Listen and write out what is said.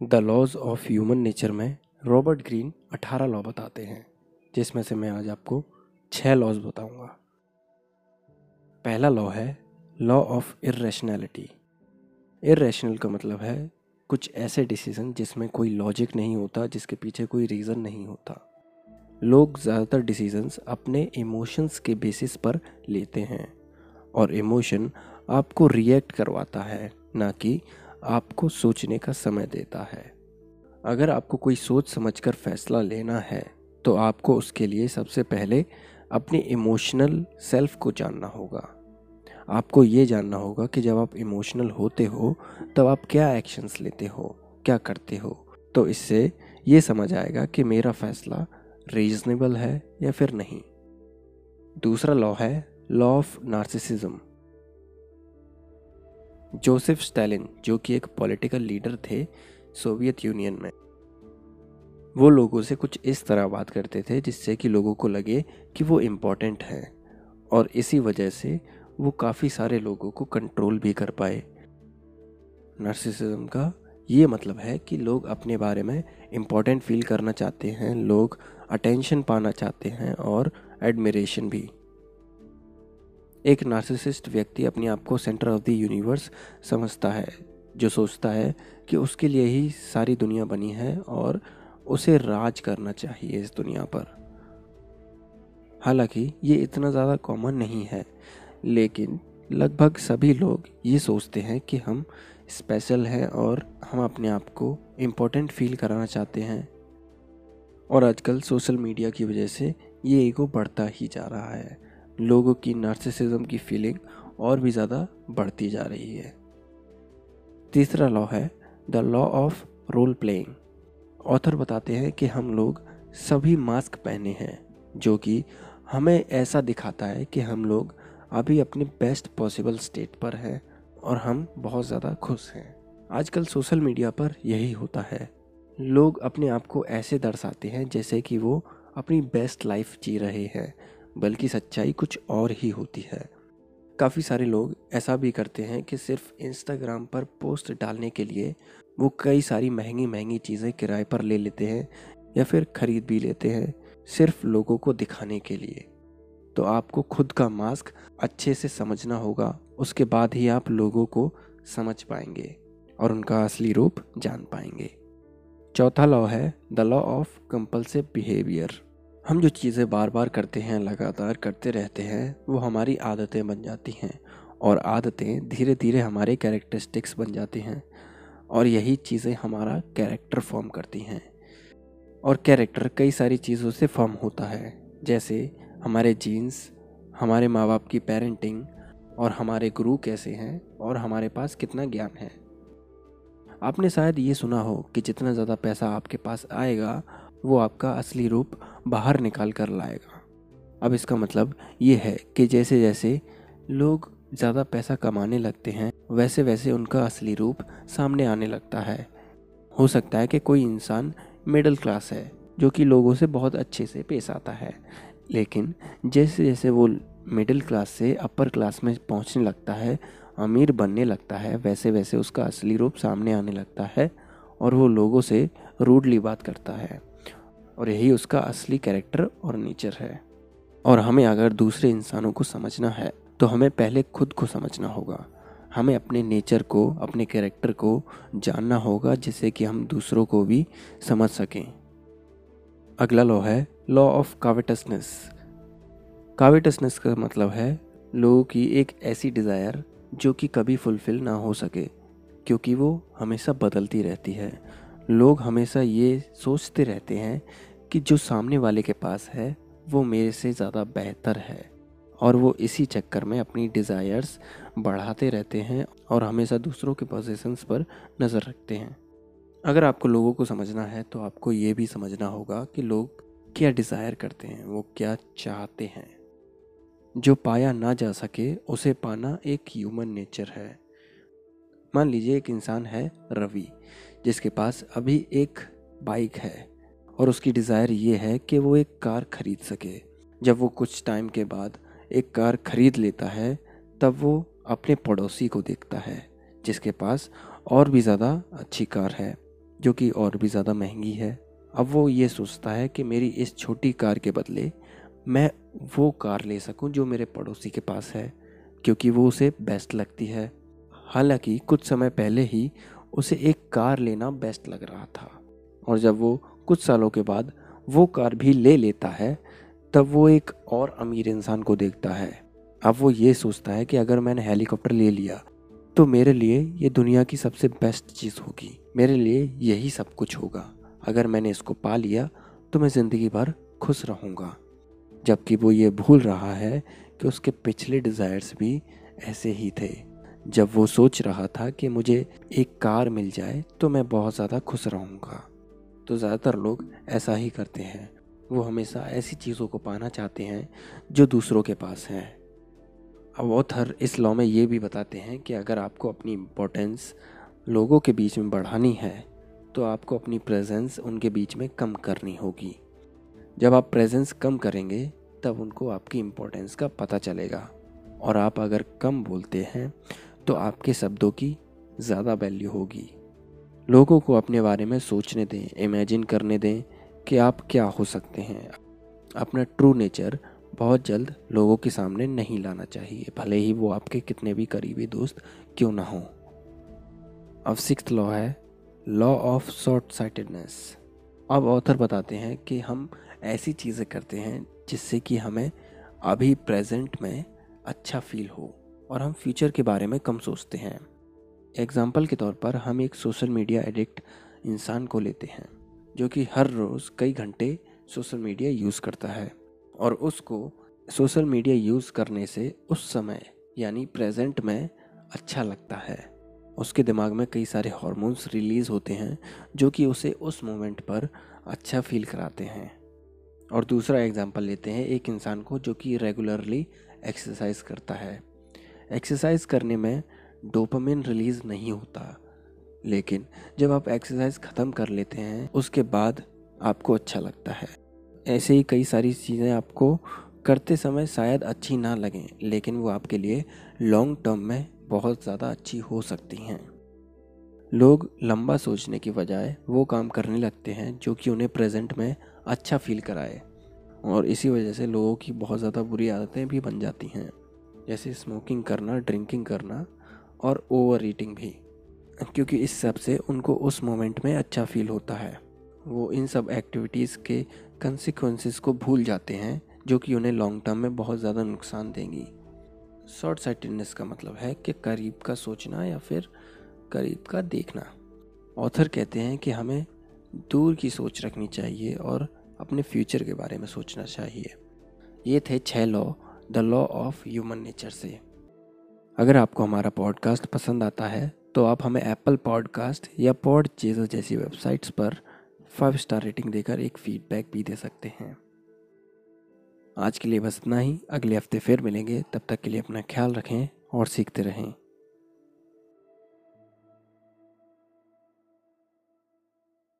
The laws of human nature में Robert Greene अठारह law बताते हैं, जिसमें से मैं आज आपको छः लॉज बताऊँगा। पहला लॉ है लॉ ऑफ़ इरेशनैलिटी इरेशनल का मतलब है कुछ ऐसे डिसीज़न जिसमें कोई लॉजिक नहीं होता, जिसके पीछे कोई रीज़न नहीं होता। लोग ज़्यादातर डिसीजंस अपने इमोशंस के बेसिस पर लेते हैं, और इमोशन आपको रिएक्ट करवाता है, ना कि आपको सोचने का समय देता है। अगर आपको कोई सोच समझकर फैसला लेना है तो आपको उसके लिए सबसे पहले अपनी इमोशनल सेल्फ को जानना होगा। आपको ये जानना होगा कि जब आप इमोशनल होते हो, तब आप क्या एक्शंस लेते हो, क्या करते हो? तो इससे ये समझ आएगा कि मेरा फैसला रीजनेबल है या फिर नहीं। दूसरा लॉ है law of narcissism Joseph Stalin, जो कि एक पॉलिटिकल लीडर थे सोवियत यूनियन में, वो लोगों से कुछ इस तरह बात करते थे जिससे कि लोगों को लगे कि वो इम्पोर्टेंट हैं और इसी वजह से वो काफ़ी सारे लोगों को कंट्रोल भी कर पाए। नर्सिसिज्म का ये मतलब है कि लोग अपने बारे में इम्पोर्टेंट फील करना चाहते हैं, लोग अटेंशन पाना चाहते हैं और एडमिरेशन भी। एक नार्सिसिस्ट व्यक्ति अपने आप को सेंटर ऑफ़ द यूनिवर्स समझता है, जो सोचता है कि उसके लिए ही सारी दुनिया बनी है और उसे राज करना चाहिए इस दुनिया पर। हालाँकि ये इतना ज़्यादा कॉमन नहीं है, लेकिन लगभग सभी लोग ये सोचते हैं कि हम स्पेशल हैं और हम अपने आप को इम्पोर्टेंट फील कराना चाहते हैं। और आजकल सोशल मीडिया की वजह से ये ईगो बढ़ता ही जा रहा है। लोगों की नार्सिसिज्म की फीलिंग और भी ज़्यादा बढ़ती जा रही है। तीसरा लॉ है the law of role playing author बताते हैं कि हम लोग सभी मास्क पहने हैं, जो कि हमें ऐसा दिखाता है कि हम लोग अभी अपने बेस्ट पॉसिबल स्टेट पर हैं और हम बहुत ज़्यादा खुश हैं। आजकल सोशल मीडिया पर यही होता है। लोग अपने आप को ऐसे दर्शाते हैं जैसे कि वो अपनी बेस्ट लाइफ जी रहे हैं। बल्कि सच्चाई कुछ और ही होती है। काफ़ी सारे लोग ऐसा भी करते हैं कि सिर्फ़ इंस्टाग्राम पर पोस्ट डालने के लिए वो कई सारी महँगी महँगी चीज़ें किराए पर ले लेते हैं या फिर ख़रीद भी लेते हैं सिर्फ़ लोगों को दिखाने के लिए। तो आपको खुद का मास्क अच्छे से समझना होगा, उसके बाद ही आप लोगों को समझ पाएँगे और उनका असली रूप जान पाएँगे। चौथा लॉ है the law of compulsive behaviour हम जो चीज़ें बार बार करते हैं, लगातार करते रहते हैं, वो हमारी आदतें बन जाती हैं और आदतें धीरे धीरे हमारे कैरेक्टरिस्टिक्स बन जाती हैं और यही चीज़ें हमारा कैरेक्टर फॉर्म करती हैं। और कैरेक्टर कई सारी चीज़ों से फॉर्म होता है, जैसे हमारे जीन्स हमारे माँ बाप की पेरेंटिंग और हमारे गुरु कैसे हैं और हमारे पास कितना ज्ञान है। आपने शायद ये सुना हो कि जितना ज़्यादा पैसा आपके पास आएगा वो आपका असली रूप बाहर निकाल कर लाएगा। अब इसका मतलब ये है कि जैसे जैसे लोग ज़्यादा पैसा कमाने लगते हैं, वैसे वैसे उनका असली रूप सामने आने लगता है। हो सकता है कि कोई इंसान मिडिल क्लास है, जो कि लोगों से बहुत अच्छे से पेश आता है, लेकिन जैसे जैसे वो मिडिल क्लास से अपर क्लास में पहुँचने लगता है, अमीर बनने लगता है, वैसे वैसे उसका असली रूप सामने आने लगता है और वो लोगों से रूडली बात करता है। और यही उसका असली कैरेक्टर और नेचर है। और हमें अगर दूसरे इंसानों को समझना है तो हमें पहले खुद को समझना होगा। हमें अपने नेचर को, अपने कैरेक्टर को जानना होगा, जिससे कि हम दूसरों को भी समझ सकें। अगला लॉ है लॉ ऑफ़ काविटसनेस काविटसनेस का मतलब है, लोगों की एक ऐसी डिज़ायर जो कि कभी फुलफिल ना हो सके, क्योंकि वो हमेशा बदलती रहती है। लोग हमेशा ये सोचते रहते हैं कि जो सामने वाले के पास है, वो मेरे से ज़्यादा बेहतर है। और वो इसी चक्कर में अपनी डिज़ायर्स बढ़ाते रहते हैं और हमेशा दूसरों के पोजिशंस पर नज़र रखते हैं। अगर आपको लोगों को समझना है तो आपको ये भी समझना होगा कि लोग क्या डिज़ायर करते हैं, वो क्या चाहते हैं। जो पाया ना जा सके, उसे पाना एक ह्यूमन नेचर है। मान लीजिए एक इंसान है रवि, जिसके पास अभी एक बाइक है। और उसकी डिज़ायर ये है कि वो एक कार खरीद सके। जब वो कुछ टाइम के बाद एक कार खरीद लेता है, तब वो अपने पड़ोसी को देखता है, जिसके पास और भी ज़्यादा अच्छी कार है, जो कि और भी ज़्यादा महँगी है। अब वो ये सोचता है कि मेरी इस छोटी कार के बदले मैं वो कार ले सकूँ जो मेरे पड़ोसी के पास है, क्योंकि वो उसे बेस्ट लगती है। हालाँकि कुछ समय पहले ही उसे एक कार लेना बेस्ट लग रहा था, और जब वो कुछ सालों के बाद वो कार भी ले लेता है, तब वो एक और अमीर इंसान को देखता है। अब वो ये सोचता है कि अगर मैंने हेलीकॉप्टर ले लिया तो मेरे लिए ये दुनिया की सबसे बेस्ट चीज़ होगी। मेरे लिए यही सब कुछ होगा। अगर मैंने इसको पा लिया तो मैं ज़िंदगी भर खुश रहूँगा। जबकि वो ये भूल रहा है कि उसके पिछले डिज़ायर्स भी ऐसे ही थे। जब वो सोच रहा था कि मुझे एक कार मिल जाए तो मैं बहुत ज़्यादा खुश रहूँगा। तो ज़्यादातर लोग ऐसा ही करते हैं। वो हमेशा ऐसी चीज़ों को पाना चाहते हैं जो दूसरों के पास हैं। अब ऑथर इस लॉ में ये भी बताते हैं कि अगर आपको अपनी इम्पोर्टेंस लोगों के बीच में बढ़ानी है तो आपको अपनी प्रेजेंस उनके बीच में कम करनी होगी। जब आप प्रेजेंस कम करेंगे, तब उनको आपकी इम्पोर्टेंस का पता चलेगा। और आप अगर कम बोलते हैं तो आपके शब्दों की ज़्यादा वैल्यू होगी। लोगों को अपने बारे में सोचने दें इमेजिन करने दें कि आप क्या हो सकते हैं। अपना ट्रू नेचर बहुत जल्द लोगों के सामने नहीं लाना चाहिए, भले ही वो आपके कितने भी करीबी दोस्त क्यों ना हो। अब सिक्स लॉ है लॉ ऑफ़ शॉर्ट साइटेडनेस अब ऑथर बताते हैं कि हम ऐसी चीज़ें करते हैं जिससे कि हमें अभी प्रेजेंट में अच्छा फील हो और हम फ्यूचर के बारे में कम सोचते हैं। एग्ज़ाम्पल के तौर पर हम एक सोशल मीडिया एडिक्ट इंसान को लेते हैं, जो कि हर रोज़ कई घंटे सोशल मीडिया यूज़ करता है और उसको सोशल मीडिया यूज़ करने से उस समय, यानी प्रेजेंट में अच्छा लगता है। उसके दिमाग में कई सारे हॉर्मोन्स रिलीज़ होते हैं, जो कि उसे उस मोमेंट पर अच्छा फील कराते हैं। और दूसरा एग्जांपल लेते हैं एक इंसान को जो कि रेगुलरली एक्सरसाइज करता है। एक्सरसाइज करने में डोपामिन रिलीज़ नहीं होता। लेकिन जब आप एक्सरसाइज ख़त्म कर लेते हैं, उसके बाद आपको अच्छा लगता है। ऐसे ही कई सारी चीज़ें आपको करते समय शायद अच्छी ना लगें, लेकिन वो आपके लिए लॉन्ग टर्म में बहुत ज़्यादा अच्छी हो सकती हैं। लोग लंबा सोचने की बजाय वो काम करने लगते हैं जो कि उन्हें प्रेजेंट में अच्छा फील कराए। और इसी वजह से लोगों की बहुत ज़्यादा बुरी आदतें भी बन जाती हैं। जैसे स्मोकिंग करना ड्रिंकिंग करना और ओवर ईटिंग भी, क्योंकि इस सबसे उनको उस मोमेंट में अच्छा फील होता है। वो इन सब एक्टिविटीज़ के कंसिक्वेंसेस को भूल जाते हैं, जो कि उन्हें लॉन्ग टर्म में बहुत ज़्यादा नुकसान देंगी। शॉर्ट साइटेडनेस का मतलब है कि करीब का सोचना या फिर करीब का देखना। ऑथर कहते हैं कि हमें दूर की सोच रखनी चाहिए और अपने फ्यूचर के बारे में सोचना चाहिए। ये थे छः law the law of human nature से। अगर आपको हमारा पॉडकास्ट पसंद आता है तो आप हमें एप्पल पॉडकास्ट या पॉड चेजर जैसी वेबसाइट्स पर फाइव स्टार रेटिंग देकर एक फीडबैक भी दे सकते हैं। आज के लिए बस इतना ही। अगले हफ़्ते फिर मिलेंगे। तब तक के लिए अपना ख्याल रखें और सीखते रहें।